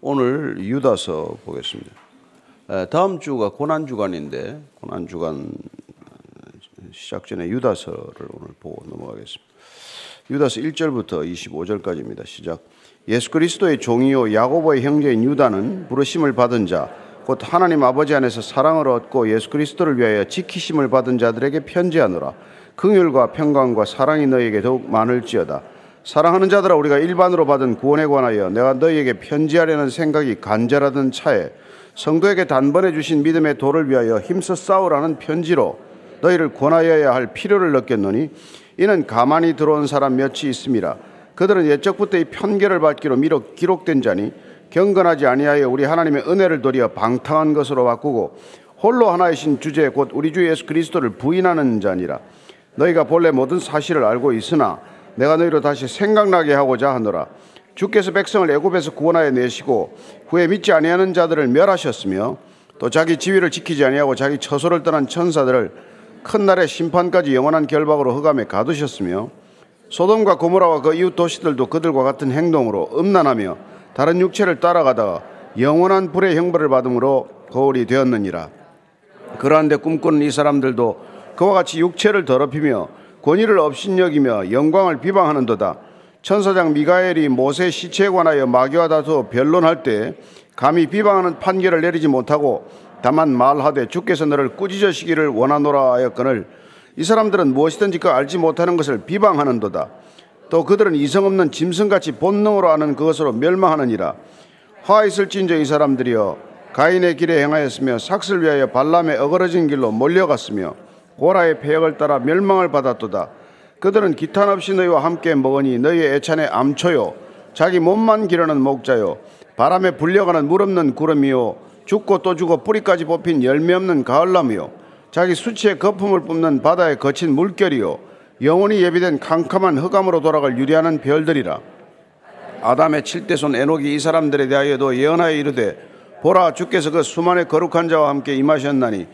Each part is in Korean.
오늘 유다서 보겠습니다. 다음 주가 고난 주간인데 고난 주간 시작 전에 유다서를 오늘 보고 넘어가겠습니다. 유다서 1절부터 25절까지입니다. 시작. 예수 그리스도의 종이요 야고보의 형제인 유다는 부르심을 받은 자, 곧 하나님 아버지 안에서 사랑을 얻고 예수 그리스도를 위하여 지키심을 받은 자들에게 편지하노라. 긍휼과 평강과 사랑이 너에게 더욱 많을지어다. 사랑하는 자들아 우리가 일반으로 받은 구원에 관하여 내가 너희에게 편지하려는 생각이 간절하던 차에 성도에게 단번에 주신 믿음의 도를 위하여 힘써 싸우라는 편지로 너희를 권하여야 할 필요를 느꼈노니 이는 가만히 들어온 사람 몇이 있습니다. 그들은 옛적부터 이 편결을 받기로 미록 기록된 자니 경건하지 아니하여 우리 하나님의 은혜를 도리어 방탕한 것으로 바꾸고 홀로 하나이신 주제 곧 우리 주 예수 그리스도를 부인하는 자니라. 너희가 본래 모든 사실을 알고 있으나 내가 너희로 다시 생각나게 하고자 하노라. 주께서 백성을 애굽에서 구원하여 내시고 후에 믿지 아니하는 자들을 멸하셨으며 또 자기 지위를 지키지 아니하고 자기 처소를 떠난 천사들을 큰 날의 심판까지 영원한 결박으로 흑암에 가두셨으며 소돔과 고모라와 그 이웃 도시들도 그들과 같은 행동으로 음란하며 다른 육체를 따라가다가 영원한 불의 형벌을 받음으로 거울이 되었느니라. 그러한데 꿈꾸는 이 사람들도 그와 같이 육체를 더럽히며 권위를 업신여기며 영광을 비방하는도다. 천사장 미가엘이 모세 시체에 관하여 마귀와 다투어 변론할 때 감히 비방하는 판결을 내리지 못하고 다만 말하되 주께서 너를 꾸짖으시기를 원하노라 하였거늘 이 사람들은 무엇이든지 그 알지 못하는 것을 비방하는도다. 또 그들은 이성 없는 짐승같이 본능으로 아는 그것으로 멸망하느니라. 화 있을진저 이 사람들이여 가인의 길에 행하였으며 삭슬 위하여 발람의 어그러진 길로 몰려갔으며 고라의 폐역을 따라 멸망을 받았도다. 그들은 기탄 없이 너희와 함께 먹으니 너희의 애찬의 암초요. 자기 몸만 기르는 목자요. 바람에 불려가는 물 없는 구름이요. 죽고 또 죽어 뿌리까지 뽑힌 열매 없는 가을나무요. 자기 수치의 거품을 뿜는 바다의 거친 물결이요. 영원히 예비된 캄캄한 흑암으로 돌아갈 유리하는 별들이라. 아담의 칠대손 에녹이 이 사람들에 대하여도 예언하여 이르되 보라 주께서 그 수만의 거룩한 자와 함께 임하셨나니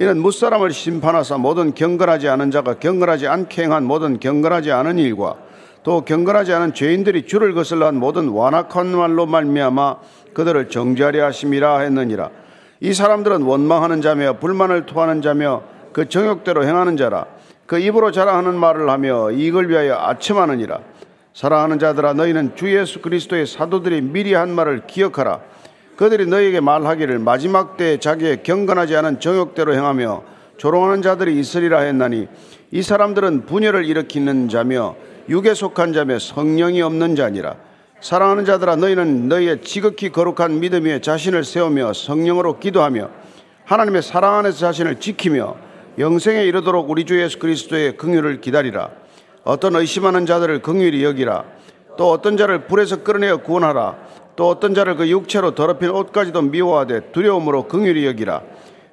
이는 무사람을 심판하사 모든 경건하지 않은 자가 경건하지 않게 행한 모든 경건하지 않은 일과 또 경건하지 않은 죄인들이 주를 거슬러 한 모든 완악한 말로 말미암아 그들을 정죄하려 하심이라 했느니라. 이 사람들은 원망하는 자며 불만을 토하는 자며 그 정욕대로 행하는 자라. 그 입으로 자랑하는 말을 하며 이익을 위하여 아첨하느니라. 사랑하는 자들아 너희는 주 예수 그리스도의 사도들이 미리 한 말을 기억하라 그들이 너에게 말하기를 마지막 때에 자기의 경건하지 않은 정욕대로 행하며 조롱하는 자들이 있으리라 했나니 이 사람들은 분열을 일으키는 자며 육에 속한 자며 성령이 없는 자니라. 사랑하는 자들아 너희는 너희의 지극히 거룩한 믿음 위에 자신을 세우며 성령으로 기도하며 하나님의 사랑 안에서 자신을 지키며 영생에 이르도록 우리 주 예수 그리스도의 긍휼을 기다리라. 어떤 의심하는 자들을 긍휼히 여기라. 또 어떤 자를 불에서 끌어내어 구원하라 또 어떤 자를 그 육체로 더럽힌 옷까지도 미워하되 두려움으로 긍휼히 여기라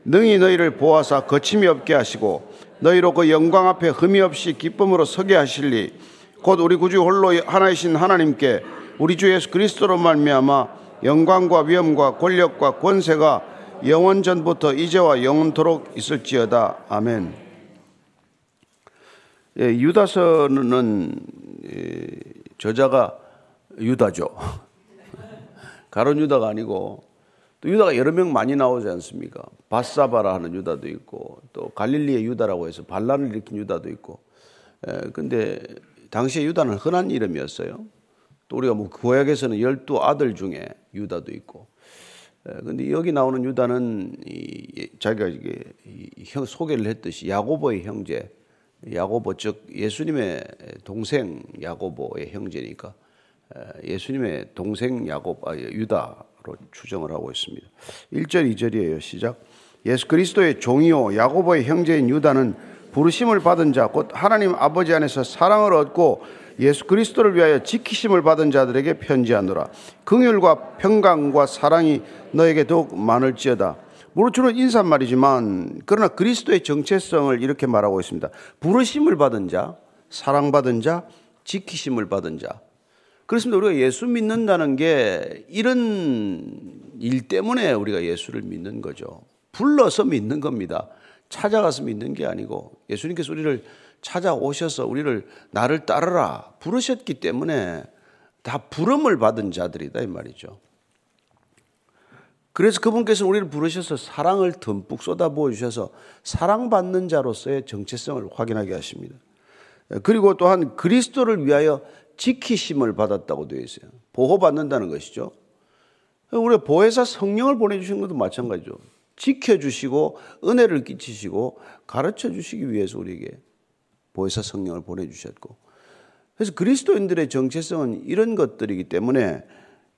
능히 너희를 보아사 거침이 없게 하시고 너희로 그 영광 앞에 흠이 없이 기쁨으로 서게 하실리 곧 우리 구주 홀로 하나이신 하나님께 우리 주 예수 그리스도로 말미암아 영광과 위엄과 권력과 권세가 영원 전부터 이제와 영원토록 있을지어다 아멘. 예, 유다서는 예, 저자가 유다죠. 가론 유다가 아니고 또 유다가 여러 명 많이 나오지 않습니까? 바사바라 하는 유다도 있고 또 갈릴리의 유다라고 해서 반란을 일으킨 유다도 있고. 에, 근데 당시에 유다는 흔한 이름이었어요. 또 우리가 뭐 구약에서는 열두 아들 중에 유다도 있고. 에, 근데 여기 나오는 유다는 이, 자기가 이게 형, 소개를 했듯이 야고보의 형제, 야고보 즉 예수님의 동생 야고보의 형제니까 예수님의 동생 야곱, 아, 유다로 추정을 하고 있습니다. 1절, 2절이에요. 시작. 예수 그리스도의 종이요 야고보의 형제인 유다는 부르심을 받은 자, 곧 하나님 아버지 안에서 사랑을 얻고 예수 그리스도를 위하여 지키심을 받은 자들에게 편지하노라. 긍휼과 평강과 사랑이 너에게 더욱 많을지어다. 무르주는 인사말이지만 그러나 그리스도의 정체성을 이렇게 말하고 있습니다. 부르심을 받은 자, 사랑받은 자, 지키심을 받은 자. 그렇습니다. 우리가 예수 믿는다는 게 이런 일 때문에 우리가 예수를 믿는 거죠. 불러서 믿는 겁니다. 찾아가서 믿는 게 아니고 예수님께서 우리를 찾아오셔서 우리를 나를 따르라 부르셨기 때문에 다 부름을 받은 자들이다 이 말이죠. 그래서 그분께서 우리를 부르셔서 사랑을 듬뿍 쏟아부어 주셔서 사랑받는 자로서의 정체성을 확인하게 하십니다. 그리고 또한 그리스도를 위하여 지키심을 받았다고 되어 있어요. 보호받는다는 것이죠. 우리 보혜사 성령을 보내주신 것도 마찬가지죠. 지켜주시고 은혜를 끼치시고 가르쳐 주시기 위해서 우리에게 보혜사 성령을 보내주셨고 그래서 그리스도인들의 정체성은 이런 것들이기 때문에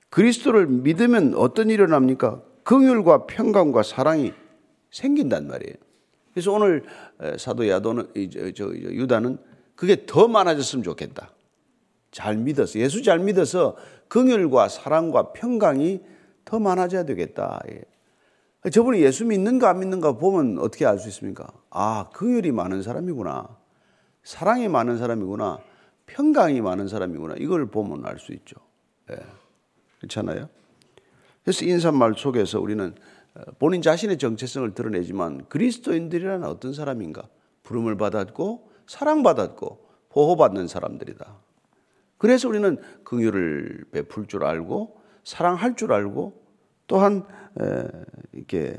그리스도를 믿으면 어떤 일이 일어납니까? 긍휼과 평강과 사랑이 생긴단 말이에요. 그래서 오늘 사도 야도는 유다는 그게 더 많아졌으면 좋겠다. 잘 믿어서 예수 잘 믿어서 긍휼과 사랑과 평강이 더 많아져야 되겠다. 예. 저분이 예수 믿는가 안 믿는가 보면 어떻게 알 수 있습니까? 아, 긍휼이 많은 사람이구나. 사랑이 많은 사람이구나. 평강이 많은 사람이구나. 이걸 보면 알 수 있죠. 예. 그렇잖아요? 그래서 인사말 속에서 우리는 어, 본인 자신의 정체성을 드러내지만 그리스도인들이란 어떤 사람인가? 부름을 받았고 사랑받았고 보호받는 사람들이다. 그래서 우리는 긍휼을 베풀 줄 알고 사랑할 줄 알고 또한 이렇게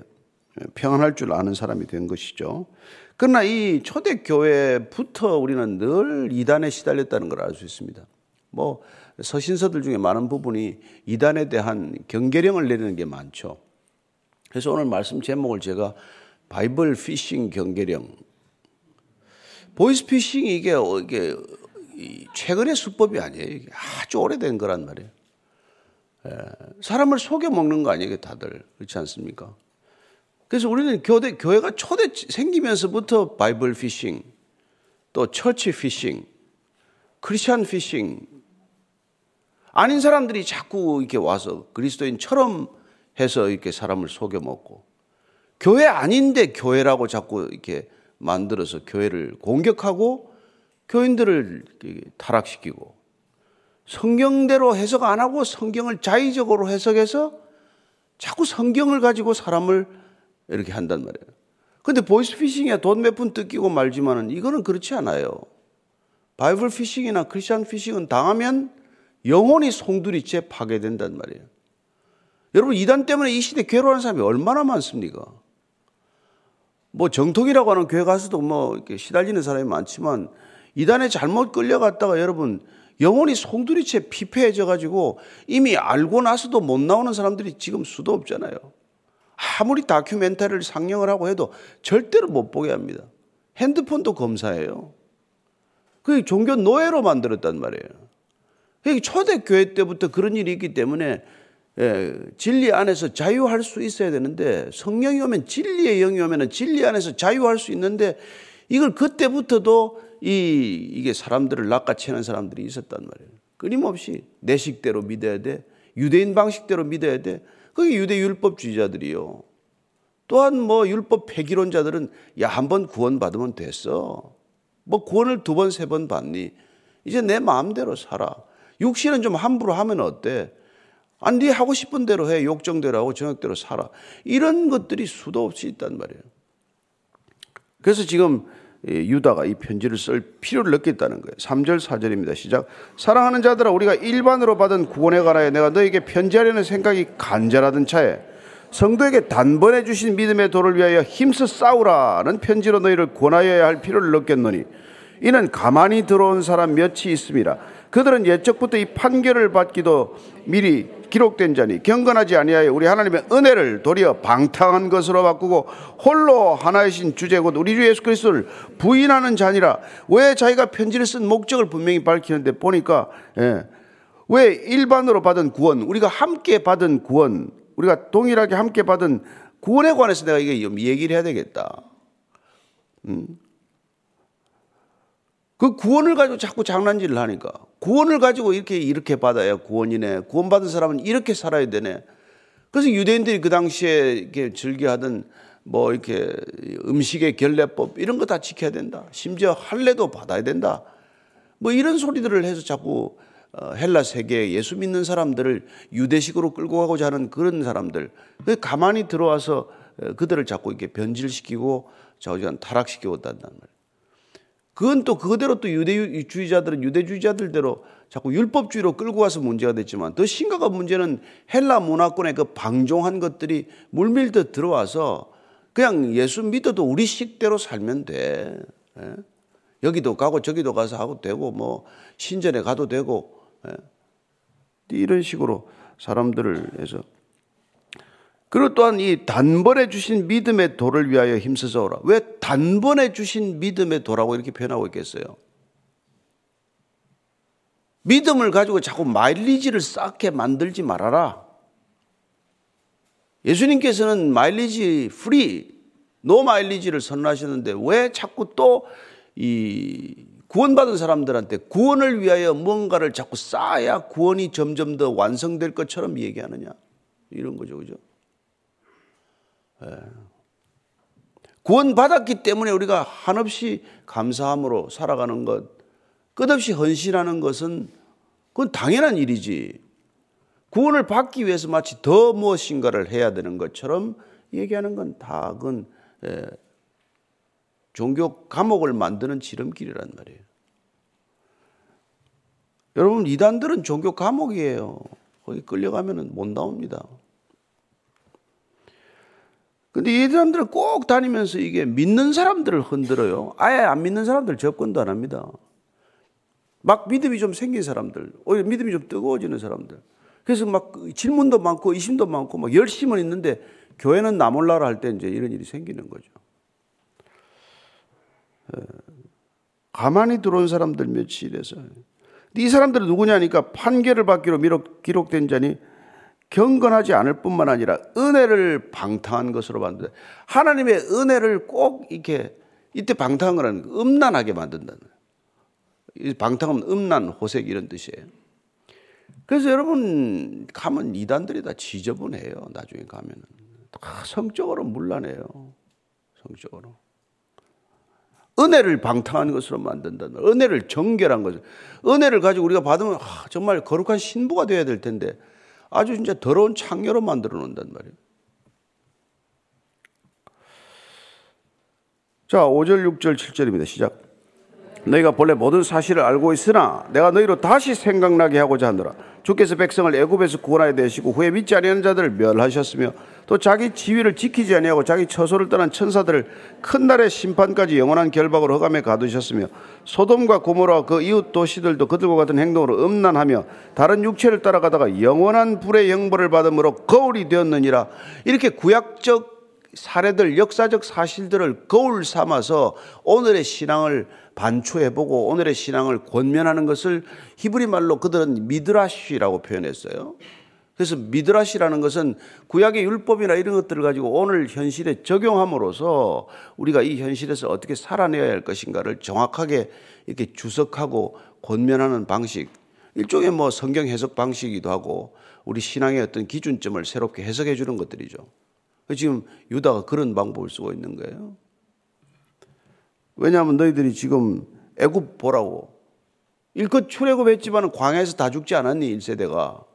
평안할 줄 아는 사람이 된 것이죠. 그러나 이 초대 교회부터 우리는 늘 이단에 시달렸다는 걸 알 수 있습니다. 뭐 서신서들 중에 많은 부분이 이단에 대한 경계령을 내리는 게 많죠. 그래서 오늘 말씀 제목을 제가 Bible phishing 경계령. 보이스 피싱이 이게, 이게 최근의 수법이 아니에요. 아주 오래된 거란 말이에요. 사람을 속여 먹는 거 아니에요, 다들. 그렇지 않습니까? 그래서 우리는 교대, 교회가 초대 생기면서부터 Bible phishing, 또 church phishing, Christian phishing, 아닌 사람들이 자꾸 이렇게 와서 그리스도인처럼 해서 이렇게 사람을 속여 먹고, 교회 아닌데 교회라고 자꾸 이렇게 만들어서 교회를 공격하고 교인들을 타락시키고 성경대로 해석 안 하고 성경을 자의적으로 해석해서 자꾸 성경을 가지고 사람을 이렇게 한단 말이에요. 근데 보이스 피싱에 돈 몇 푼 뜯기고 말지만은 이거는 그렇지 않아요. Bible phishing이나 Christian phishing은 당하면 영혼이 송두리째 파괴된단 말이에요. 여러분 이단 때문에 이 시대 괴로워하는 사람이 얼마나 많습니까? 뭐 정통이라고 하는 교회 가서도 뭐 시달리는 사람이 많지만 이단에 잘못 끌려갔다가 여러분 영혼이 송두리째 피폐해져 가지고 이미 알고 나서도 못 나오는 사람들이 지금 수도 없잖아요. 아무리 다큐멘터리를 상영을 하고 해도 절대로 못 보게 합니다. 핸드폰도 검사해요. 그게 종교 노예로 만들었단 말이에요. 초대교회 때부터 그런 일이 있기 때문에 예, 진리 안에서 자유할 수 있어야 되는데 성령이 오면 진리의 영이 오면 진리 안에서 자유할 수 있는데 이걸 그때부터도 이, 이게 사람들을 낚아채는 사람들이 있었단 말이에요. 끊임없이 내 식대로 믿어야 돼. 유대인 방식대로 믿어야 돼. 그게 유대 율법주의자들이요. 또한 뭐 율법 폐기론자들은 야, 한 번 구원받으면 됐어. 뭐 구원을 두 번, 세 번 받니? 이제 내 마음대로 살아. 육신은 좀 함부로 하면 어때? 안, 네 하고 싶은 대로 해. 욕정대로 하고 정욕대로 살아. 이런 것들이 수도 없이 있단 말이에요. 그래서 지금 유다가 이 편지를 쓸 필요를 느꼈다는 거예요. 3절 4절입니다. 시작. 사랑하는 자들아 우리가 일반으로 받은 구원에 관하여 내가 너에게 편지하려는 생각이 간절하던 차에 성도에게 단번에 주신 믿음의 도를 위하여 힘써 싸우라는 편지로 너희를 권하여야 할 필요를 느꼈노니 이는 가만히 들어온 사람 몇이 있습니다. 그들은 예적부터 이 판결을 받기도 미리 기록된 자니 경건하지 아니하여 우리 하나님의 은혜를 도리어 방탕한 것으로 바꾸고 홀로 하나이신 주제 곧 우리 주 예수 그리스도를 부인하는 자니라 왜 자기가 편지를 쓴 목적을 분명히 밝히는데 보니까 예. 왜 일반으로 받은 구원 우리가 함께 받은 구원 우리가 동일하게 함께 받은 구원에 관해서 내가 이게 얘기를 해야 되겠다. 음. 그 구원을 가지고 자꾸 장난질을 하니까 구원을 가지고 이렇게 이렇게 받아야 구원이네. 구원받은 사람은 이렇게 살아야 되네. 그래서 유대인들이 그 당시에 이렇게 즐겨하던 뭐 이렇게 음식의 결례법 이런 거 다 지켜야 된다. 심지어 할례도 받아야 된다. 뭐 이런 소리들을 해서 자꾸 어, 헬라 세계에 예수 믿는 사람들을 유대식으로 끌고 가고자 하는 그런 사람들. 가만히 들어와서 어, 그들을 자꾸 이렇게 변질시키고 저기간 타락시키고 있단 말이에요. 그건 또 그대로 또 유대주의자들은 유대주의자들대로 자꾸 율법주의로 끌고 가서 문제가 됐지만 더 심각한 문제는 헬라 문화권의 그 방종한 것들이 물밀듯 들어와서 그냥 예수 믿어도 우리 식대로 살면 돼. 예? 여기도 가고 저기도 가서 하고 되고 뭐 신전에 가도 되고 예? 이런 식으로 사람들을 해서 그리고 또한 이 단번에 주신 믿음의 도를 위하여 힘써 싸우라. 왜 단번에 주신 믿음의 도라고 이렇게 표현하고 있겠어요? 믿음을 가지고 자꾸 마일리지를 쌓게 만들지 말아라. 예수님께서는 mileage free, no mileage를 선언하셨는데 왜 자꾸 또 이 구원받은 사람들한테 구원을 위하여 뭔가를 자꾸 쌓아야 구원이 점점 더 완성될 것처럼 얘기하느냐. 이런 거죠. 그죠? 예. 구원받았기 때문에 우리가 한없이 감사함으로 살아가는 것, 끝없이 헌신하는 것은 그건 당연한 일이지. 구원을 받기 위해서 마치 더 무엇인가를 해야 되는 것처럼 얘기하는 건 다 그건 예, 종교 감옥을 만드는 지름길이란 말이에요. 여러분 이단들은 종교 감옥이에요. 거기 끌려가면 못 나옵니다. 근데 이 사람들은 꼭 다니면서 이게 믿는 사람들을 흔들어요. 아예 안 믿는 사람들 접근도 안 합니다. 막 믿음이 좀 생긴 사람들, 오히려 믿음이 좀 뜨거워지는 사람들. 그래서 막 질문도 많고 의심도 많고 막 열심은 있는데 교회는 나 몰라라 할 때 이제 이런 일이 생기는 거죠. 가만히 들어온 사람들 며칠에서 이 사람들은 누구냐니까 판결을 받기로 기록된 자니 경건하지 않을 뿐만 아니라 은혜를 방탕한 것으로 만든다. 하나님의 은혜를 꼭 이렇게 이때 방탕한 거는 음란하게 만든다는 거예요. 방탕하면 음란, 호색 이런 뜻이에요. 그래서 여러분 가면 이단들이 다 지저분해요. 나중에 가면은 다 성적으로 물란해요. 성적으로. 은혜를 방탕하는 것으로 만든다는 은혜를 정결한 것을 은혜를 가지고 우리가 받으면 아, 정말 거룩한 신부가 되어야 될 텐데 아주 진짜 더러운 창녀로 만들어 놓는단 말이에요. 자, 5절, 6절, 7절입니다. 시작. 너희가 본래 모든 사실을 알고 있으나 내가 너희로 다시 생각나게 하고자 하노라. 주께서 백성을 애굽에서 구원하여 내시고 후에 믿지 아니하는 자들을 멸하셨으며 또 자기 지위를 지키지 아니하고 자기 처소를 떠난 천사들을 큰 날의 심판까지 영원한 결박으로 허감에 가두셨으며 소돔과 고모라 그 이웃 도시들도 그들과 같은 행동으로 음란하며 다른 육체를 따라가다가 영원한 불의 영벌을 받음으로 거울이 되었느니라 이렇게 구약적 사례들 역사적 사실들을 거울 삼아서 오늘의 신앙을 반추해보고 오늘의 신앙을 권면하는 것을 히브리 말로 그들은 미드라시라고 표현했어요. 그래서 미드라시라는 것은 구약의 율법이나 이런 것들을 가지고 오늘 현실에 적용함으로써 우리가 이 현실에서 어떻게 살아내야 할 것인가를 정확하게 이렇게 주석하고 권면하는 방식. 일종의 뭐 성경 해석 방식이기도 하고 우리 신앙의 어떤 기준점을 새롭게 해석해 주는 것들이죠. 지금 유다가 그런 방법을 쓰고 있는 거예요. 왜냐하면 너희들이 지금 애굽 보라고 일껏 출애굽했지만 광야에서 다 죽지 않았니 1세대가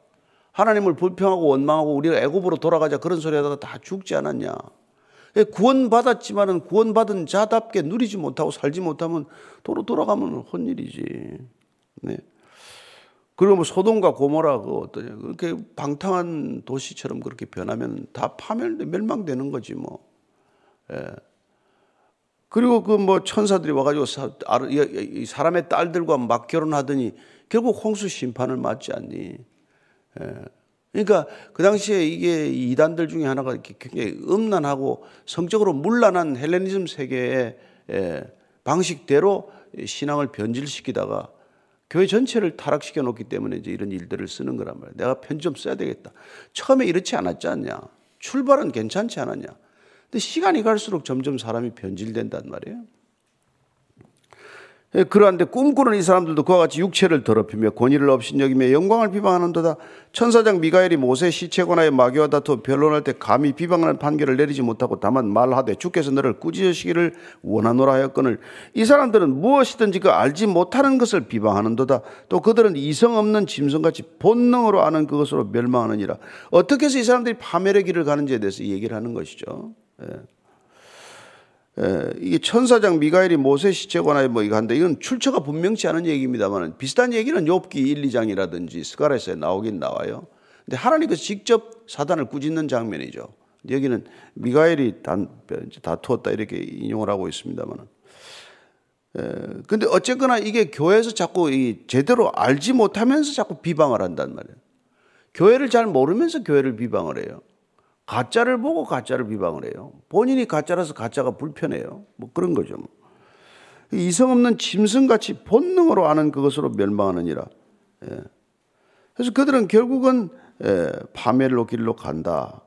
하나님을 불평하고 원망하고 우리가 애굽으로 돌아가자 그런 소리 하다가 다 죽지 않았냐 예, 구원받았지만은 구원받은 자답게 누리지 못하고 살지 못하면 도로 돌아가면 혼일이지 네. 그리고 뭐 소돔과 고모라 그 어떠냐 그렇게 방탕한 도시처럼 그렇게 변하면 다 파멸 멸망되는 거지 뭐 예. 그리고 그 뭐 천사들이 와가지고 사람의 딸들과 막 결혼하더니 결국 홍수 심판을 맞지 않니? 예. 그러니까 그 당시에 이게 이단들 중에 하나가 굉장히 음란하고 성적으로 문란한 헬레니즘 세계의 예, 방식대로 신앙을 변질시키다가 교회 전체를 타락시켜 놓기 때문에 이제 이런 일들을 쓰는 거란 말이야. 내가 편지 좀 써야 되겠다. 처음에 이렇지 않았지 않냐? 출발은 괜찮지 않았냐? 근데 시간이 갈수록 점점 사람이 변질된단 말이에요. 예, 그러한데 꿈꾸는 이 사람들도 그와 같이 육체를 더럽히며 권위를 없인 여기며 영광을 비방하는도다. 천사장 미가엘이 모세 시체관하여 마귀와 다투 변론할 때 감히 비방하는 판결을 내리지 못하고 다만 말하되 주께서 너를 꾸짖으시기를 원하노라 하였거늘. 이 사람들은 무엇이든지 그 알지 못하는 것을 비방하는도다. 또 그들은 이성 없는 짐승같이 본능으로 아는 그것으로 멸망하느니라. 어떻게 해서 이 사람들이 파멸의 길을 가는지에 대해서 얘기를 하는 것이죠. 예. 에, 이게 천사장 미가엘이 모세 시체 관하여 뭐 이거 한데 이건 출처가 분명치 않은 얘기입니다만 비슷한 얘기는 욥기 1, 2장이라든지 스가랴서에 나오긴 나와요. 근데 하나님께서 직접 사단을 꾸짖는 장면이죠. 여기는 미가엘이 단, 다투었다 이렇게 인용을 하고 있습니다만. 근데 어쨌거나 이게 교회에서 자꾸 이 제대로 알지 못하면서 자꾸 비방을 한단 말이에요. 교회를 잘 모르면서 교회를 비방을 해요. 가짜를 보고 가짜를 비방을 해요. 본인이 가짜라서 가짜가 불편해요. 뭐 그런 거죠. 뭐. 이성 없는 짐승같이 본능으로 아는 그것으로 멸망하느니라. 예. 그래서 그들은 결국은 예, 파멸로 길로 간다.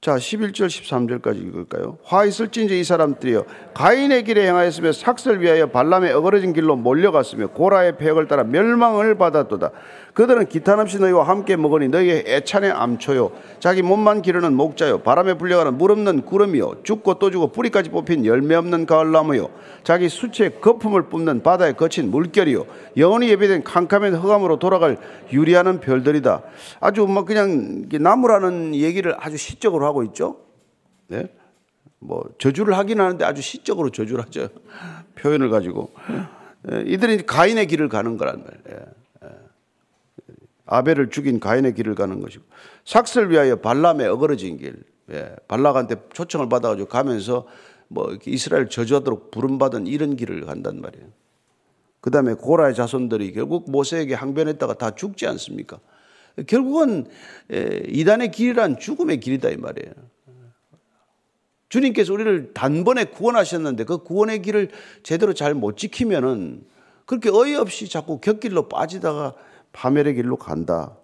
자, 11절 13절까지 읽을까요? 화 있을진저 이 사람들이여 가인의 길에 행하였으며 삭설 위하여 발람의 어그러진 길로 몰려갔으며 고라의 폐역을 따라 멸망을 받았도다. 그들은 기탄 없이 너희와 함께 먹으니 너희의 애찬의 암초요. 자기 몸만 기르는 목자요. 바람에 불려가는 물 없는 구름이요. 죽고 또 죽고 뿌리까지 뽑힌 열매 없는 가을나무요. 자기 수치의 거품을 뿜는 바다에 거친 물결이요. 영원히 예배된 캄캄한 흑암으로 돌아갈 유리하는 별들이다. 아주 뭐 그냥 나무라는 얘기를 아주 시적으로 하고 있죠? 네? 뭐 저주를 하긴 하는데 아주 시적으로 저주를 하죠. 표현을 가지고. 예, 이들이 가인의 길을 가는 거란 말이에요 아벨을 죽인 가인의 길을 가는 것이고 삭슬 위하여 발람의 어그러진 길. 예, 발락한테 초청을 받아가지고 가면서 뭐 이스라엘 저주하도록 부름받은 이런 길을 간단 말이에요. 그 다음에 고라의 자손들이 결국 모세에게 항변했다가 다 죽지 않습니까? 결국은 예, 이단의 길이란 죽음의 길이다 이 말이에요. 주님께서 우리를 단번에 구원하셨는데 그 구원의 길을 제대로 잘 못 지키면은 그렇게 어이없이 자꾸 곁길로 빠지다가 파멸의 길로 간다.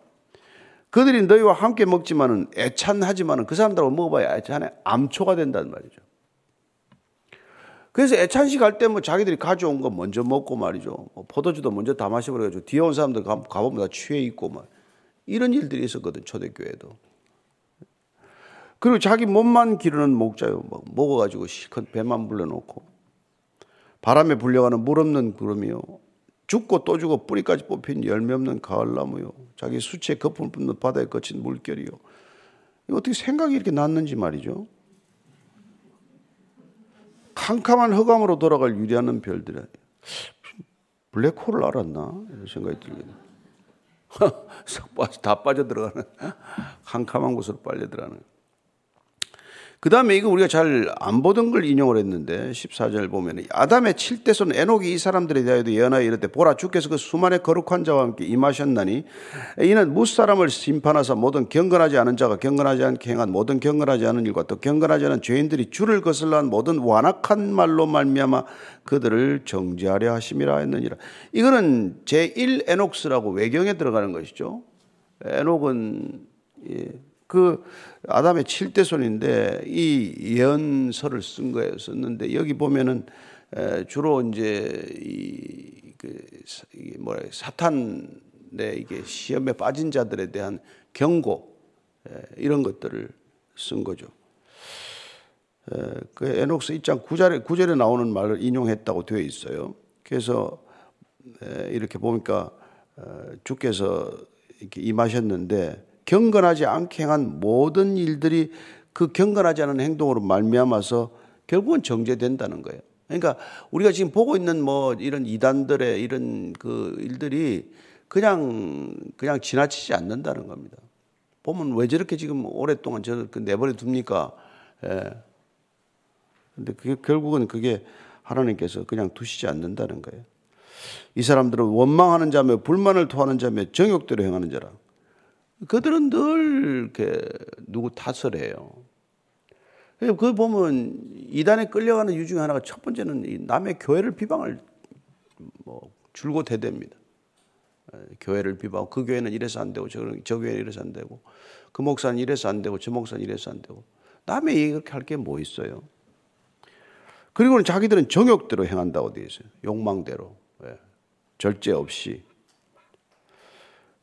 그들이 너희와 함께 먹지만은 애찬하지만은 그 사람들하고 먹어봐야 애찬에 암초가 된다는 말이죠. 그래서 애찬식 할 때 뭐 자기들이 가져온 거 먼저 먹고 말이죠. 뭐 포도주도 먼저 다 마셔버려가지고 뒤에 온 사람들 가보면 다 취해 있고 막 이런 일들이 있었거든 초대교회도. 그리고 자기 몸만 기르는 목자요. 뭐 먹어가지고 실컷 배만 불러놓고 바람에 불려가는 물 없는 구름이요. 죽고 또 죽고 뿌리까지 뽑힌 열매 없는 가을나무요. 자기 수치에 거품 뿜는 바다에 거친 물결이요. 어떻게 생각이 이렇게 났는지 말이죠. 캄캄한 흑암으로 돌아갈 유리하는 별들이 블랙홀을 알았나? 이런 생각이 들거든요. 다 빠져들어가는 캄캄한 곳으로 빨려 들어가는 그 다음에 이거 우리가 잘 안 보던 걸 인용을 했는데 14절 보면 아담의 칠대손 에녹이 이 사람들에 대하여도 예언하여 이르되 보라 주께서 그 수만의 거룩한 자와 함께 임하셨나니 이는 무사람을 심판하사 모든 경건하지 않은 자가 경건하지 않게 행한 모든 경건하지 않은 일과 또 경건하지 않은 죄인들이 주를 거슬러 한 모든 완악한 말로 말미암아 그들을 정지하려 하심이라 했느니라. 이거는 제1 에녹스라고 외경에 들어가는 것이죠. 에녹은 예, 그 아담의 7대 손인데 이 예언서를 쓴 거예요. 썼는데 여기 보면은 주로 이제 이 그 뭐라 사탄의 이게 시험에 빠진 자들에 대한 경고 이런 것들을 쓴 거죠. 그 에녹스 1장 9절에 9절에 나오는 말을 인용했다고 되어 있어요. 그래서 이렇게 보니까 어, 주께서 이렇게 임하셨는데 경건하지 않게 행한 모든 일들이 그 경건하지 않은 행동으로 말미암아서 결국은 정죄된다는 거예요. 그러니까 우리가 지금 보고 있는 뭐 이런 이단들의 이런 그 일들이 그냥 그냥 지나치지 않는다는 겁니다. 보면 왜 저렇게 지금 오랫동안 저렇게 그 내버려 둡니까? 예. 근데 그게 결국은 그게 하나님께서 그냥 두시지 않는다는 거예요. 이 사람들은 원망하는 자며 불만을 토하는 자며 정욕대로 행하는 자라. 그들은 늘 이렇게 누구 탓을 해요. 그 보면 이단에 끌려가는 이유 중에 하나가 첫 번째는 남의 교회를 비방을 뭐 줄곧 대됩니다. 교회를 비방하고 그 교회는 이래서 안 되고 저, 저 교회는 이래서 안 되고 그 목사는 이래서 안 되고 저 목사는 이래서 안 되고 남의 얘기 그렇게 할 게 뭐 있어요. 그리고는 자기들은 정욕대로 행한다고 되어 있어요. 욕망대로. 예. 절제 없이.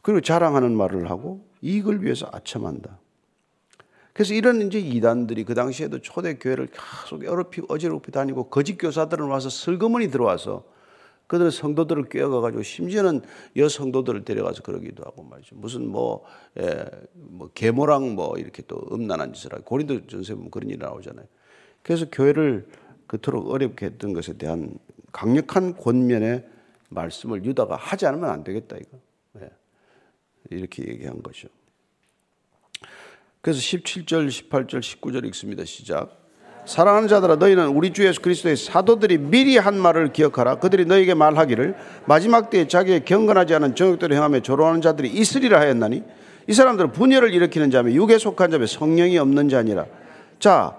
그리고 자랑하는 말을 하고 이익을 위해서 아첨한다. 그래서 이런 이제 이단들이 그 당시에도 초대 교회를 계속 어렵히 어지럽히 다니고 거짓 교사들은 와서 슬그머니 들어와서 그들은 성도들을 꿰어가가지고 심지어는 여성도들을 데려가서 그러기도 하고 말이죠. 무슨 뭐, 예, 뭐, 계모랑 뭐 이렇게 또 음란한 짓을 하고 고린도 전세 보면 그런 일이 나오잖아요. 그래서 교회를 그토록 어렵게 했던 것에 대한 강력한 권면의 말씀을 유다가 하지 않으면 안 되겠다 이거. 네. 이렇게 얘기한 거죠. 그래서 17절, 18절, 19절 읽습니다. 시작. 사랑하는 자들아 너희는 우리 주 예수 그리스도의 사도들이 미리 한 말을 기억하라. 그들이 너에게 말하기를 마지막 때에 자기의 경건하지 않은 정욕대로 행하며 조롱하는 자들이 있으리라 하였나니 이 사람들은 분열을 일으키는 자며 육에 속한 자며 성령이 없는 자니라. 자,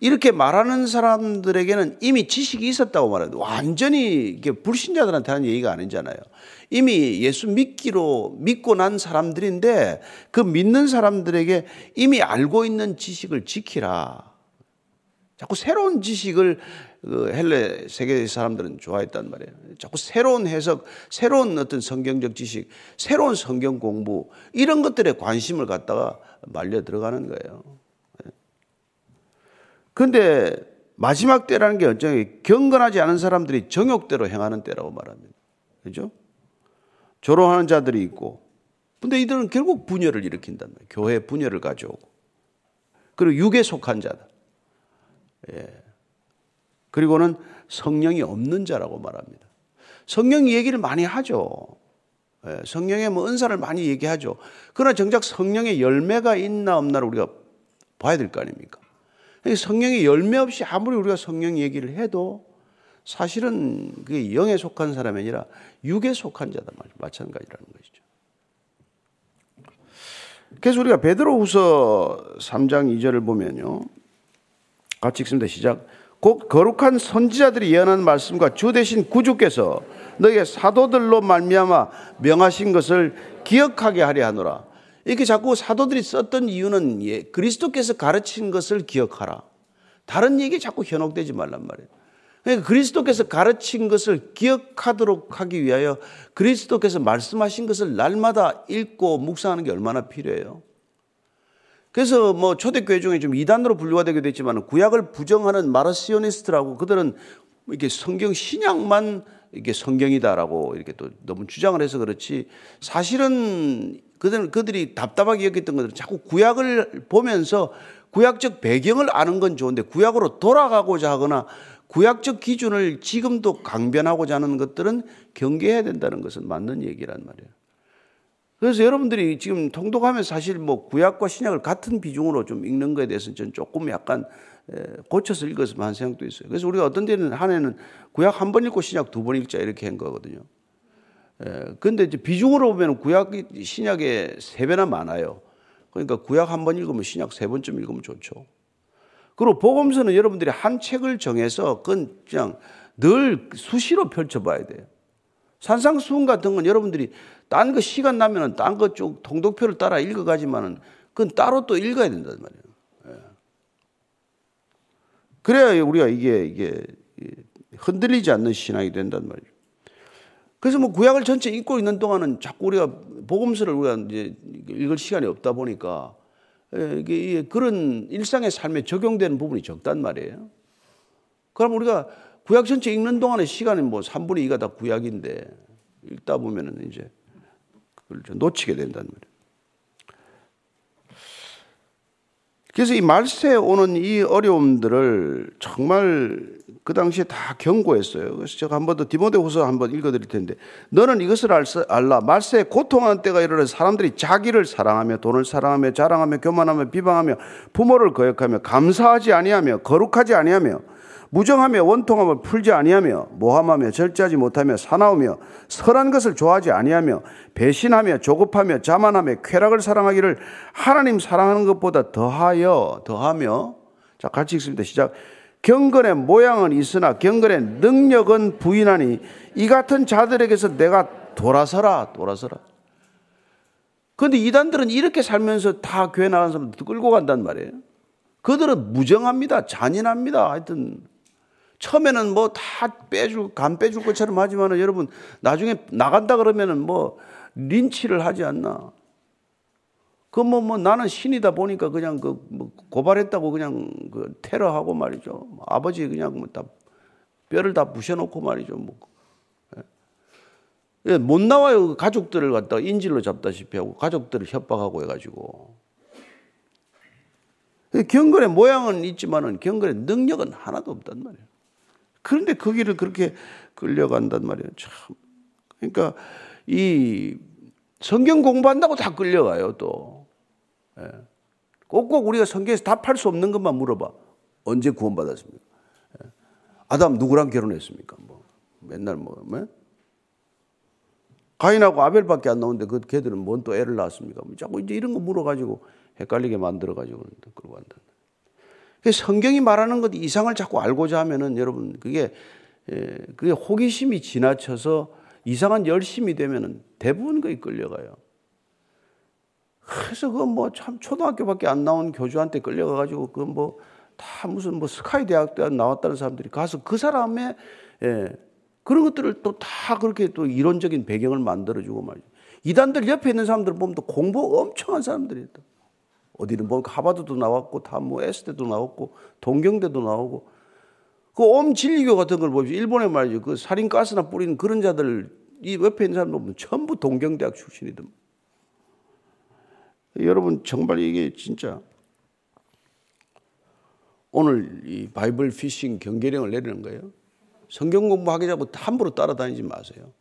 이렇게 말하는 사람들에게는 이미 지식이 있었다고 말해요. 완전히 이게 불신자들한테 하는 얘기가 아니잖아요. 이미 예수 믿기로 믿고 난 사람들인데 그 믿는 사람들에게 이미 알고 있는 지식을 지키라. 자꾸 새로운 지식을 그 헬레 세계 사람들은 좋아했단 말이에요. 자꾸 새로운 해석, 새로운 어떤 성경적 지식, 새로운 성경 공부 이런 것들에 관심을 갖다가 말려 들어가는 거예요. 그런데 마지막 때라는 게 언제 경건하지 않은 사람들이 정욕대로 행하는 때라고 말합니다. 그죠? 조롱하는 자들이 있고. 근데 이들은 결국 분열을 일으킨단 말이에요. 교회 분열을 가져오고. 그리고 육에 속한 자다. 예. 그리고는 성령이 없는 자라고 말합니다. 성령 얘기를 많이 하죠. 예. 성령의 뭐 은사를 많이 얘기하죠. 그러나 정작 성령의 열매가 있나 없나를 우리가 봐야 될 거 아닙니까? 성령의 열매 없이 아무리 우리가 성령 얘기를 해도 사실은 그게 영에 속한 사람이 아니라 육에 속한 자다 마찬가지라는 것이죠. 그래서 우리가 베드로후서 3장 2절을 보면요. 같이 읽습니다. 시작. 곧 거룩한 선지자들이 예언하는 말씀과 주 대신 구주께서 너에게 사도들로 말미암아 명하신 것을 기억하게 하려 하노라. 이렇게 자꾸 사도들이 썼던 이유는 예, 그리스도께서 가르친 것을 기억하라. 다른 얘기 자꾸 현혹되지 말란 말이에요. 그러니까 그리스도께서 가르친 것을 기억하도록 하기 위하여 그리스도께서 말씀하신 것을 날마다 읽고 묵상하는 게 얼마나 필요해요. 그래서 뭐 초대교회 중에 좀 이단으로 분류가 되게 됐지만 구약을 부정하는 마르시오니스트라고 그들은 이게 성경 신약만 이게 성경이다라고 이렇게 또 너무 주장을 해서 그렇지 사실은 그들은 그들이 답답하게 여겼던 것들은 자꾸 구약을 보면서 구약적 배경을 아는 건 좋은데 구약으로 돌아가고자 하거나 구약적 기준을 지금도 강변하고자 하는 것들은 경계해야 된다는 것은 맞는 얘기란 말이에요. 그래서 여러분들이 지금 통독하면 사실 뭐 구약과 신약을 같은 비중으로 좀 읽는 것에 대해서는 저는 조금 약간 고쳐서 읽었으면 하는 생각도 있어요. 그래서 우리가 어떤 때는 한 해는 구약 한 번 읽고 신약 두 번 읽자 이렇게 한 거거든요. 그런데 이제 비중으로 보면 구약 신약의 세 배나 많아요. 그러니까 구약 한 번 읽으면 신약 세 번쯤 읽으면 좋죠. 그리고 복음서는 여러분들이 한 책을 정해서 그건 그냥 늘 수시로 펼쳐봐야 돼요. 산상수훈 같은 건 여러분들이 딴 거 시간 나면은 딴 거쭉 통독표를 따라 읽어가지만은 그건 따로 또 읽어야 된단 말이에요. 예. 그래야 우리가 이게 이게 흔들리지 않는 신앙이 된단 말이에요. 그래서 뭐 구약을 전체 읽고 있는 동안은 자꾸 우리가 복음서를 우리가 이제 읽을 시간이 없다 보니까 예, 이게 그런 일상의 삶에 적용되는 부분이 적단 말이에요. 그럼 우리가 구약 전체 읽는 동안의 시간은 뭐 3분의 2가 다 구약인데 읽다 보면은 이제 그걸 놓치게 된단 말이에요. 그래서 이 말세에 오는 이 어려움들을 정말 그 당시에 다 경고했어요. 그래서 제가 한 번 더 디모데후서 한 번 읽어드릴 텐데 너는 이것을 알라 말세에 고통하는 때가 이르러 사람들이 자기를 사랑하며 돈을 사랑하며 자랑하며 교만하며 비방하며 부모를 거역하며 감사하지 아니하며 거룩하지 아니하며 무정하며 원통함을 풀지 아니하며 모함하며 절제하지 못하며 사나우며 설한 것을 좋아하지 아니하며 배신하며 조급하며 자만하며 쾌락을 사랑하기를 하나님 사랑하는 것보다 더하여 더하며 자 같이 읽습니다. 시작. 경건의 모양은 있으나 경건의 능력은 부인하니 이 같은 자들에게서 내가 돌아서라 돌아서라. 그런데 이단들은 이렇게 살면서 다 교회 나간 사람들 끌고 간단 말이에요. 그들은 무정합니다 잔인합니다. 하여튼 처음에는 뭐 다 빼줄, 간 빼줄 것처럼 하지만 여러분, 나중에 나간다 그러면은 뭐 린치를 하지 않나. 그 뭐, 뭐 나는 신이다 보니까 그냥 그 뭐 고발했다고 그냥 그 테러하고 말이죠. 아버지 그냥 뭐 다 뼈를 다 부셔놓고 말이죠. 뭐. 예, 못 나와요. 가족들을 갖다 인질로 잡다시피 하고 가족들을 협박하고 해가지고. 경건의 모양은 있지만은 경건의 능력은 하나도 없단 말이에요. 그런데 그 길을 그렇게 끌려간단 말이에요. 참. 그러니까 이 성경 공부한다고 다 끌려가요, 또. 예. 꼭꼭 우리가 성경에서 답할 수 없는 것만 물어봐. 언제 구원받았습니까? 예. 아담 누구랑 결혼했습니까? 뭐 맨날 뭐, 뭐? 가인하고 아벨밖에 안 나오는데 그 걔들은 뭔 또 애를 낳았습니까? 뭐 자꾸 이제 이런 거 물어가지고 헷갈리게 만들어가지고 그러고 한다. 성경이 말하는 것 이상을 자꾸 알고자 하면은 여러분 그게 예, 그게 호기심이 지나쳐서 이상한 열심이 되면은 대부분 거의 끌려가요. 그래서 그 뭐 참 초등학교밖에 안 나온 교주한테 끌려가 가지고 그 뭐 다 무슨 뭐 스카이 대학대 나왔다는 사람들이 가서 그 사람의 예, 그런 것들을 또 다 그렇게 또 이론적인 배경을 만들어주고 말이죠. 이단들 옆에 있는 사람들 보면 또 공부 엄청 한 사람들이 있다. 어디는 보면 하바드도 나왔고 다 뭐 에스테도 나왔고 동경대도 나오고 그 옴진리교 같은 걸 보십시오. 일본에 말이죠. 그 살인 가스나 뿌리는 그런 자들 이 옆에 있는 사람들 보면 전부 동경대학 출신이든. 여러분 정말 이게 진짜 오늘 이 바이블 피싱 경계령을 내리는 거예요. 성경 공부하게 자고 함부로 따라다니지 마세요.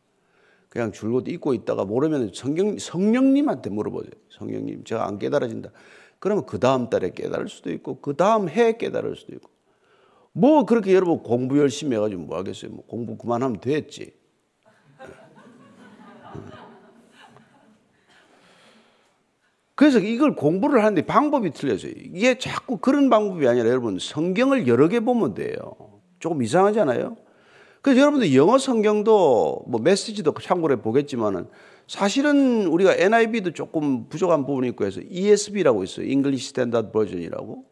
그냥 줄곧 잊고 있다가 모르면 성경, 성령님한테 물어보세요. 성령님, 제가 안 깨달아진다. 그러면 그 다음 달에 깨달을 수도 있고, 그 다음 해에 깨달을 수도 있고. 뭐 그렇게 여러분 공부 열심히 해가지고 뭐 하겠어요. 뭐 공부 그만하면 됐지. 그래서 이걸 공부를 하는데 방법이 틀려져요. 이게 자꾸 그런 방법이 아니라 여러분 성경을 여러 개 보면 돼요. 조금 이상하잖아요. 그래서 여러분들 영어 성경도 뭐 메시지도 참고해 보겠지만은 사실은 우리가 NIV도 조금 부족한 부분이 있고 해서 ESV라고 있어요. English Standard Version이라고.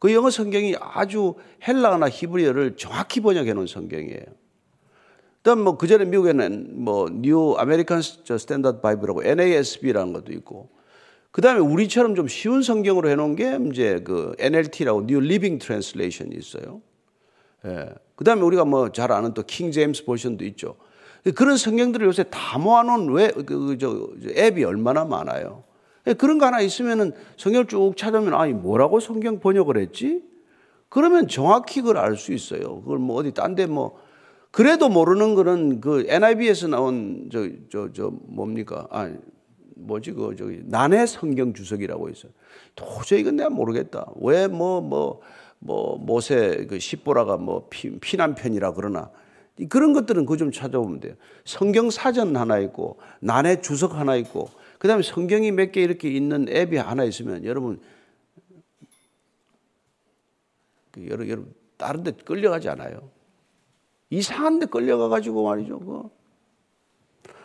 그 영어 성경이 아주 헬라어나 히브리어를 정확히 번역해 놓은 성경이에요. 그다음 뭐 그전에 미국에는 뭐 New American Standard Bible이라고 NASB라는 것도 있고 그다음에 우리처럼 좀 쉬운 성경으로 해 놓은 게 이제 그 NLT라고 New Living Translation이 있어요. 예. 그 다음에 우리가 뭐 잘 아는 또 King James Version도 있죠. 그런 성경들을 요새 다 모아놓은 왜, 그, 그 저, 앱이 얼마나 많아요. 예, 그런 거 하나 있으면은 성경을 쭉 찾으면, 아니, 뭐라고 성경 번역을 했지? 그러면 정확히 그걸 알 수 있어요. 그걸 뭐 어디 딴 데 뭐, 그래도 모르는 거는 그 NIV에서 나온 저, 저, 저, 뭡니까? 아, 뭐지, 그, 저기, 난해 성경 주석이라고 있어요. 도저히 이건 내가 모르겠다. 왜 뭐, 뭐, 뭐 모세 그 십보라가 뭐 피, 피난편이라 그러나 그런 것들은 그좀 찾아보면 돼요. 성경 사전 하나 있고 난해 주석 하나 있고 그 다음에 성경이 몇 개 이렇게 있는 앱이 하나 있으면 여러분 그 여러분, 여러분 다른 데 끌려가지 않아요. 이상한 데 끌려가 가지고 말이죠. 그거.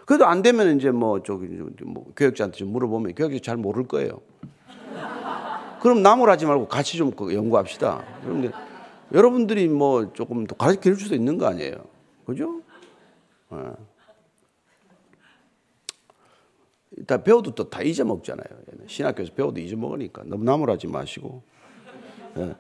그래도 안 되면 이제 뭐 저기 뭐 교육자한테 좀 물어보면 교육자 잘 모를 거예요. 그럼 나무라지 말고 같이 좀그 연구합시다. 여러분들이 뭐 조금 더 가르쳐 줄 수도 있는 거 아니에요. 그죠? 네. 다 배워도 또 다 잊어먹잖아요. 신학교에서 배워도 잊어먹으니까 너무 나무라지 마시고. 네.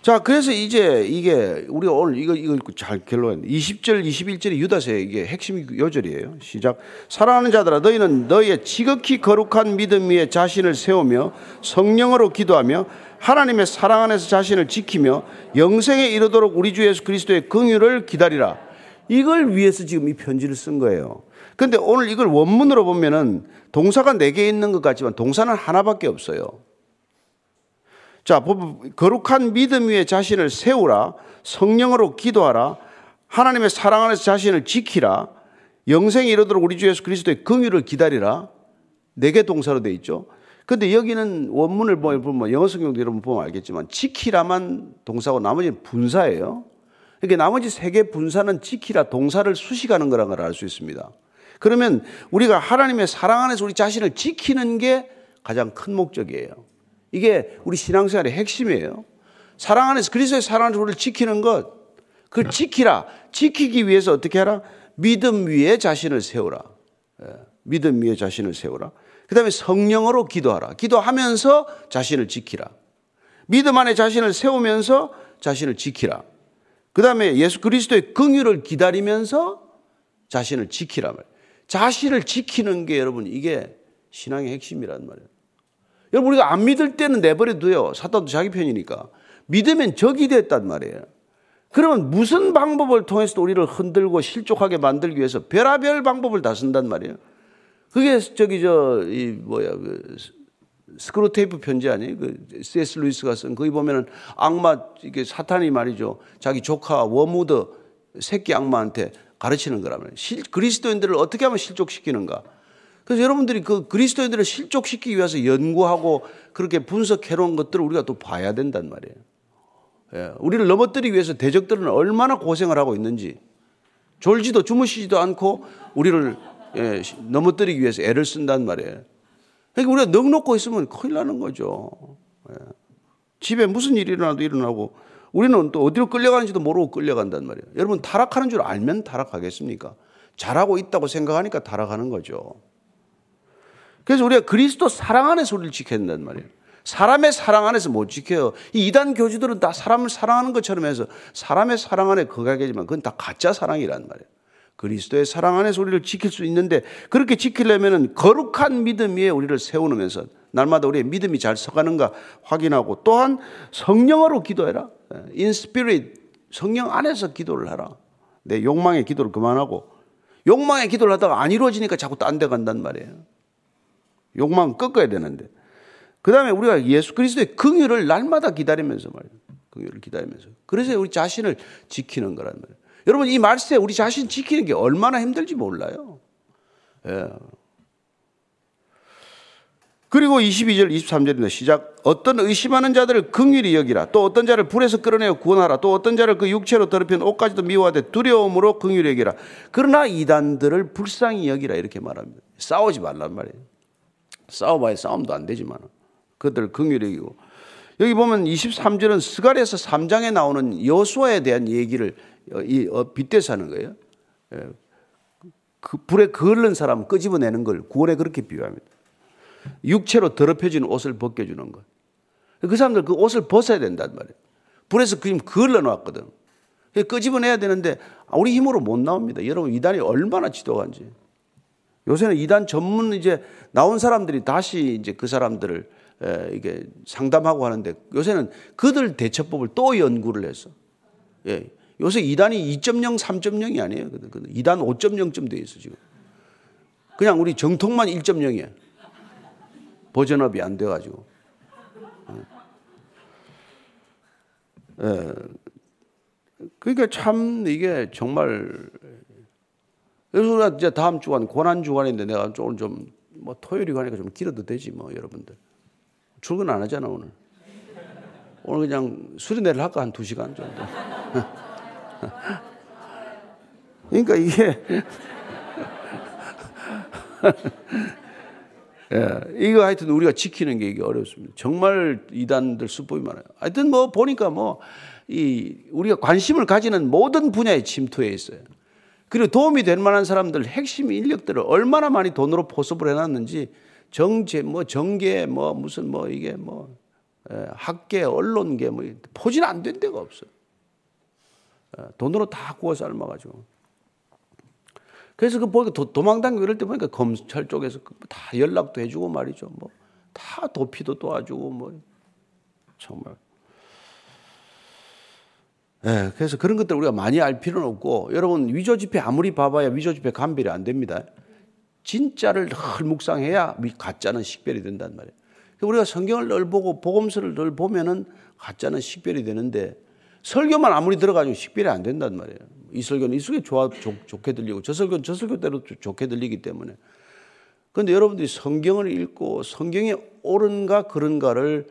자, 그래서 이제 이게 우리가 오늘 이거 이거 잘 결론했는데 20절 21절이 유다서의 이게 핵심 요절이에요. 시작. 사랑하는 자들아 너희는 너희의 지극히 거룩한 믿음 위에 자신을 세우며 성령으로 기도하며 하나님의 사랑 안에서 자신을 지키며 영생에 이르도록 우리 주 예수 그리스도의 긍휼을 기다리라. 이걸 위해서 지금 이 편지를 쓴 거예요. 근데 오늘 이걸 원문으로 보면은 동사가 네 개 있는 것 같지만 동사는 하나밖에 없어요. 자, 거룩한 믿음 위에 자신을 세우라. 성령으로 기도하라. 하나님의 사랑 안에서 자신을 지키라. 영생에 이르도록 우리 주 예수 그리스도의 긍휼을 기다리라. 네 개 동사로 돼 있죠. 근데 여기는 원문을 보면 영어 성경도 여러분 보면 알겠지만 지키라만 동사고 나머지는 분사예요. 그러니까 나머지 세 개 분사는 지키라 동사를 수식하는 거라는 걸 알 수 있습니다. 그러면 우리가 하나님의 사랑 안에서 우리 자신을 지키는 게 가장 큰 목적이에요. 이게 우리 신앙생활의 핵심이에요. 사랑 안에서 그리스도의 사랑 안에서 우리를 지키는 것. 그걸 지키라. 지키기 위해서 어떻게 하라? 믿음 위에 자신을 세우라. 예, 믿음 위에 자신을 세우라. 그 다음에 성령으로 기도하라. 기도하면서 자신을 지키라. 믿음 안에 자신을 세우면서 자신을 지키라. 그 다음에 예수 그리스도의 긍휼을 기다리면서 자신을 지키라 말. 자신을 지키는 게 여러분 이게 신앙의 핵심이란 말이에요. 여러분 우리가 안 믿을 때는 내버려둬요. 사탄도 자기 편이니까. 믿으면 적이 됐단 말이에요. 그러면 무슨 방법을 통해서 우리를 흔들고 실족하게 만들기 위해서 별의별 방법을 다 쓴단 말이에요. 그게 저기 저 이 뭐야 그 스크루 테이프 편지 아니에요? 그 C.S. 루이스가 쓴 거기 보면은 악마 이게 사탄이 말이죠. 자기 조카 웜우드 새끼 악마한테 가르치는 거라면 그리스도인들을 어떻게 하면 실족시키는가? 그래서 여러분들이 그 그리스도인들을 실족시키기 위해서 연구하고 그렇게 분석해 놓은 것들을 우리가 또 봐야 된단 말이에요. 예, 우리를 넘어뜨리기 위해서 대적들은 얼마나 고생을 하고 있는지 졸지도 주무시지도 않고 우리를 예, 넘어뜨리기 위해서 애를 쓴단 말이에요. 그러니까 우리가 넋 놓고 있으면 큰일 나는 거죠. 예. 집에 무슨 일이 일어나도 일어나고 우리는 또 어디로 끌려가는지도 모르고 끌려간단 말이에요. 여러분 타락하는 줄 알면 타락하겠습니까? 잘하고 있다고 생각하니까 타락하는 거죠. 그래서 우리가 그리스도 사랑 안에서 우리를 지켜야 된단 말이에요. 사람의 사랑 안에서 못 지켜요. 이 이단 교주들은 다 사람을 사랑하는 것처럼 해서 사람의 사랑 안에 거하게지만 그건 다 가짜 사랑이란 말이에요. 그리스도의 사랑 안에서 우리를 지킬 수 있는데 그렇게 지키려면 거룩한 믿음 위에 우리를 세우면서 날마다 우리의 믿음이 잘 서가는가 확인하고 또한 성령으로 기도해라. 인 스피릿 성령 안에서 기도를 하라. 내 욕망의 기도를 그만하고 욕망의 기도를 하다가 안 이루어지니까 자꾸 딴 데 간단 말이에요. 욕망 꺾어야 되는데 그 다음에 우리가 예수 그리스도의 긍휼을 날마다 기다리면서 말이에요. 긍휼을 기다리면서. 그래서 우리 자신을 지키는 거란 말이에요. 여러분 이 말세 우리 자신 지키는 게 얼마나 힘들지 몰라요. 예. 그리고 22절 23절입니다. 시작. 어떤 의심하는 자들을 긍휼히 여기라. 또 어떤 자를 불에서 끌어내어 구원하라. 또 어떤 자를 그 육체로 더럽힌 옷까지도 미워하되 두려움으로 긍휼히 여기라. 그러나 이단들을 불쌍히 여기라 이렇게 말합니다. 싸우지 말란 말이에요. 싸워봐야 싸움도 안 되지만. 그들을 긍휼히기고 여기 보면 23절은 스가랴서 3장에 나오는 여수아에 대한 얘기를 어, 빗대서 하는 거예요. 예. 그 불에 그을른 사람 끄집어내는 걸 구원에 그렇게 비유합니다. 육체로 더럽혀진 옷을 벗겨주는 것. 그 사람들 그 옷을 벗어야 된단 말이에요. 불에서 그림 그을러 놨거든. 끄집어내야 되는데 우리 힘으로 못 나옵니다. 여러분 이단이 얼마나 지독한지. 요새는 이단 전문 이제 나온 사람들이 다시 이제 그 사람들을 이게 상담하고 하는데 요새는 그들 대처법을 또 연구를 해서 예. 요새 2단이 2.0, 3.0이 아니에요. 2단 5.0쯤 돼 있어 지금. 그냥 우리 정통만 1.0이에요. 버전업이 안 돼가지고. 예. 그러니까 참 이게 정말 그래서 우리가 이제 다음 주간 고난 주간인데 내가 오늘 좀뭐 토요일이 가니까 좀 길어도 되지 뭐 여러분들. 출근 안 하잖아, 오늘. 오늘 그냥 수리내를 할까, 한 두 시간 정도. 그러니까 이게, 예, 이거 하여튼 우리가 지키는 게 이게 어렵습니다. 정말 이단들 수법이 많아요. 하여튼 뭐 보니까 뭐, 이, 우리가 관심을 가지는 모든 분야에 침투해 있어요. 그리고 도움이 될 만한 사람들, 핵심 인력들을 얼마나 많이 돈으로 포섭을 해놨는지 정제 뭐 정계 뭐 무슨 뭐 이게 뭐 예, 학계 언론계 뭐 포진 안 된 데가 없어요. 예, 돈으로 다 구워 삶아가지고. 그래서 그 보니까 도망다니고 이럴 때 보니까 검찰 쪽에서 그다 연락도 해주고 말이죠. 뭐 다 도피도 도와주고 뭐 정말. 예, 그래서 그런 것들 우리가 많이 알 필요는 없고 여러분 위조 지폐 아무리 봐봐야 위조 지폐 감별이 안 됩니다. 진짜를 늘 묵상해야 가짜는 식별이 된단 말이에요. 우리가 성경을 늘 보고 복음서를 늘 보면은 가짜는 식별이 되는데 설교만 아무리 들어가지고 식별이 안 된단 말이에요. 이 설교는 이 설교 좋아, 좋, 좋게 들리고 저 설교는 저 설교대로 좋게 들리기 때문에. 그런데 여러분들이 성경을 읽고 성경이 옳은가 그런가를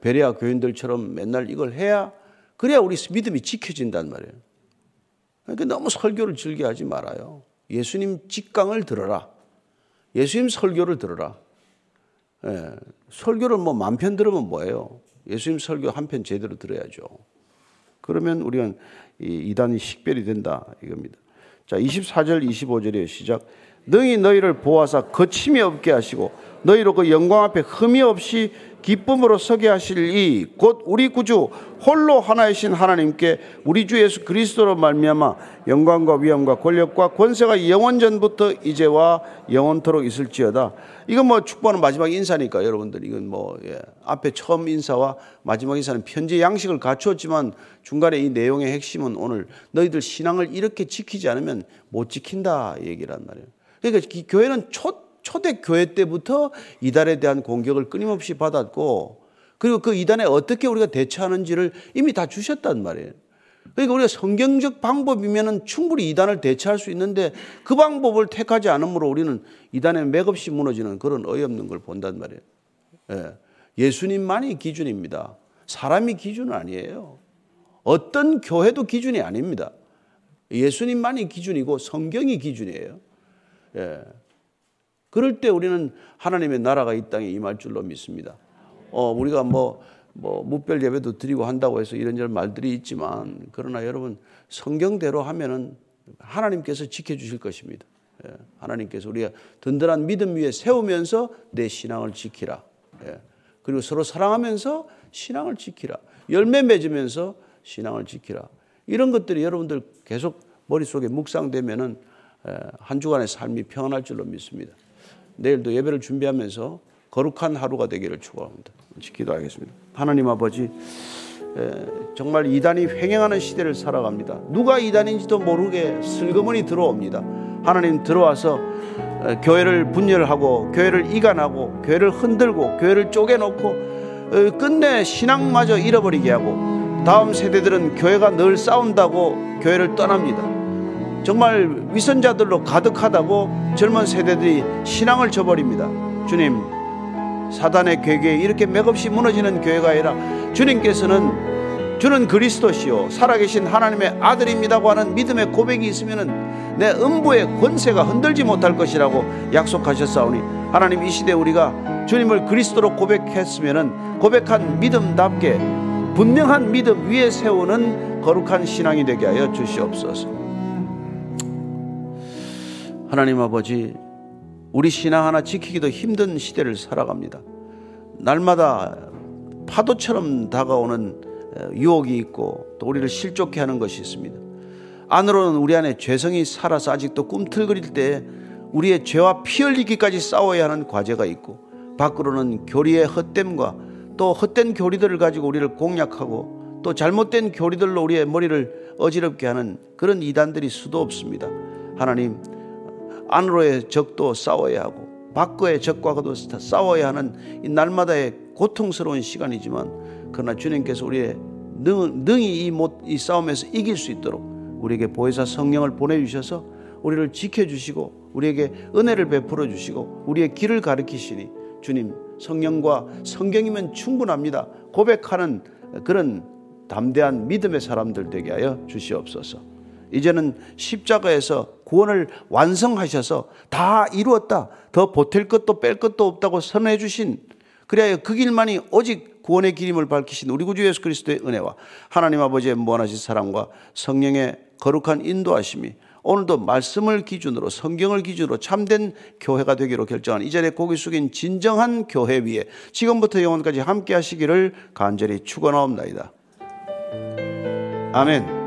베레아 교인들처럼 맨날 이걸 해야 그래야 우리 믿음이 지켜진단 말이에요. 그러니까 너무 설교를 즐겨 하지 말아요. 예수님 직강을 들어라. 예수님 설교를 들어라. 예, 설교를 뭐 만편 들으면 뭐예요? 예수님 설교 한 편 제대로 들어야죠. 그러면 우리는 이 이단이 식별이 된다 이겁니다. 자, 24절 25절에 시작. 능히 너희를 보아사 거침이 없게 하시고 너희로 그 영광 앞에 흠이 없이 기쁨으로 서게 하실 이 곧 우리 구주 홀로 하나이신 하나님께 우리 주 예수 그리스도로 말미암아 영광과 위엄과 권력과 권세가 영원 전부터 이제와 영원토록 있을지어다. 이건 뭐 축복하는 마지막 인사니까 여러분들 이건 뭐 예. 앞에 처음 인사와 마지막 인사는 편지 양식을 갖추었지만 중간에 이 내용의 핵심은 오늘 너희들 신앙을 이렇게 지키지 않으면 못 지킨다 얘기란 말이에요. 그러니까 교회는 초 초대 교회 때부터 이단에 대한 공격을 끊임없이 받았고 그리고 그 이단에 어떻게 우리가 대처하는지를 이미 다 주셨단 말이에요. 그러니까 우리가 성경적 방법이면 충분히 이단을 대처할 수 있는데 그 방법을 택하지 않으므로 우리는 이단에 맥없이 무너지는 그런 어이없는 걸 본단 말이에요. 예. 예수님만이 기준입니다. 사람이 기준은 아니에요. 어떤 교회도 기준이 아닙니다. 예수님만이 기준이고 성경이 기준이에요. 예. 그럴 때 우리는 하나님의 나라가 이 땅에 임할 줄로 믿습니다. 어, 우리가 뭐, 뭐, 무별 예배도 드리고 한다고 해서 이런저런 말들이 있지만, 그러나 여러분, 성경대로 하면은 하나님께서 지켜주실 것입니다. 예, 하나님께서 우리가 든든한 믿음 위에 세우면서 내 신앙을 지키라. 예, 그리고 서로 사랑하면서 신앙을 지키라. 열매 맺으면서 신앙을 지키라. 이런 것들이 여러분들 계속 머릿속에 묵상되면은 예, 한 주간의 삶이 평안할 줄로 믿습니다. 내일도 예배를 준비하면서 거룩한 하루가 되기를 축원합니다. 기도하겠습니다. 하나님 아버지 정말 이단이 횡행하는 시대를 살아갑니다. 누가 이단인지도 모르게 슬그머니 들어옵니다. 하나님 들어와서 교회를 분열하고 교회를 이간하고 교회를 흔들고 교회를 쪼개놓고 끝내 신앙마저 잃어버리게 하고 다음 세대들은 교회가 늘 싸운다고 교회를 떠납니다. 정말 위선자들로 가득하다고 젊은 세대들이 신앙을 저버립니다. 주님, 사단의 괴계에 이렇게 맥없이 무너지는 교회가 아니라 주님께서는 주는 그리스도시요 살아계신 하나님의 아들입니다고 하는 믿음의 고백이 있으면은 내 음부의 권세가 흔들지 못할 것이라고 약속하셨사오니 하나님 이 시대 우리가 주님을 그리스도로 고백했으면은 고백한 믿음답게 분명한 믿음 위에 세우는 거룩한 신앙이 되게 하여 주시옵소서. 하나님 아버지, 우리 신앙 하나 지키기도 힘든 시대를 살아갑니다. 날마다 파도처럼 다가오는 유혹이 있고 또 우리를 실족해 하는 것이 있습니다. 안으로는 우리 안에 죄성이 살아서 아직도 꿈틀거릴 때 우리의 죄와 피 흘리기까지 싸워야 하는 과제가 있고 밖으로는 교리의 헛됨과 또 헛된 교리들을 가지고 우리를 공략하고 또 잘못된 교리들로 우리의 머리를 어지럽게 하는 그런 이단들이 수도 없습니다. 하나님 안으로의 적도 싸워야 하고 밖의 적과도 싸워야 하는 이 날마다의 고통스러운 시간이지만 그러나 주님께서 우리의 능, 능히 이, 못, 이 싸움에서 이길 수 있도록 우리에게 보혜사 성령을 보내주셔서 우리를 지켜주시고 우리에게 은혜를 베풀어 주시고 우리의 길을 가르치시니 주님 성령과 성경이면 충분합니다. 고백하는 그런 담대한 믿음의 사람들 되게 하여 주시옵소서. 이제는 십자가에서 구원을 완성하셔서 다 이루었다. 더 보탤 것도 뺄 것도 없다고 선언해 주신 그래야 그 길만이 오직 구원의 길임을 밝히신 우리 구주 예수 그리스도의 은혜와 하나님 아버지의 무한하신 사랑과 성령의 거룩한 인도하심이 오늘도 말씀을 기준으로 성경을 기준으로 참된 교회가 되기로 결정한 이 자리에 고개 숙인 진정한 교회 위에 지금부터 영원까지 함께 하시기를 간절히 축원하옵나이다. 아멘.